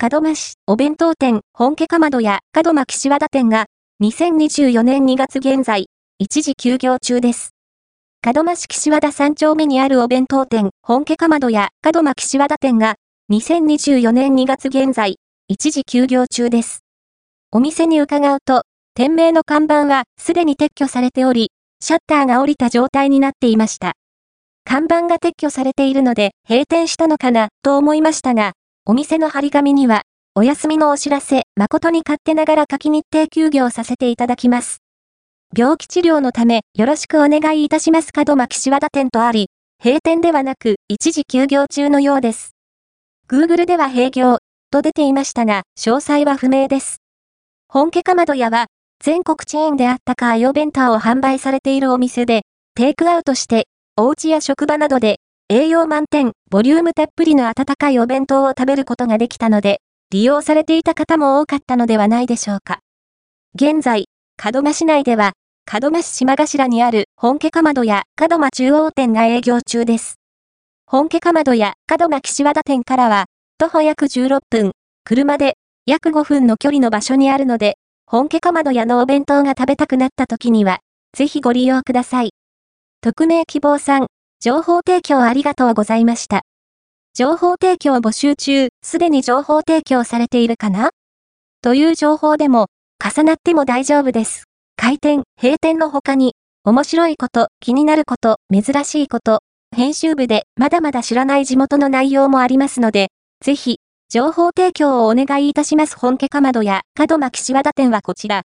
門真市お弁当店本家かまどや門真岸和田店が2024年2月現在、一時休業中です。門真市岸和田3丁目にあるお弁当店本家かまどや門真岸和田店が2024年2月現在、一時休業中です。お店に伺うと、店名の看板はすでに撤去されており、シャッターが降りた状態になっていました。看板が撤去されているので閉店したのかなと思いましたが、お店の張り紙にはお休みのお知らせ、誠に勝手ながら書き日程休業させていただきます。病気治療のためよろしくお願いいたします門巻岸和田店とあり、閉店ではなく一時休業中のようです。Google では閉業と出ていましたが、詳細は不明です。本家かまど屋は、全国チェーンであったかいお弁当を販売されているお店で、テイクアウトして、お家や職場などで、栄養満点、ボリュームたっぷりの温かいお弁当を食べることができたので、利用されていた方も多かったのではないでしょうか。現在、門真市内では、門真市島頭にある本家かまどや門真中央店が営業中です。本家かまどや門真岸和田店からは、徒歩約16分、車で約5分の距離の場所にあるので、本家かまど屋のお弁当が食べたくなった時には、ぜひご利用ください。匿名希望さん、情報提供ありがとうございました。情報提供募集中、すでに情報提供されているかな？という情報でも、重なっても大丈夫です。開店、閉店の他に、面白いこと、気になること、珍しいこと、編集部でまだまだ知らない地元の内容もありますので、ぜひ、情報提供をお願いいたします。本家かまどや門巻岸和田店はこちら。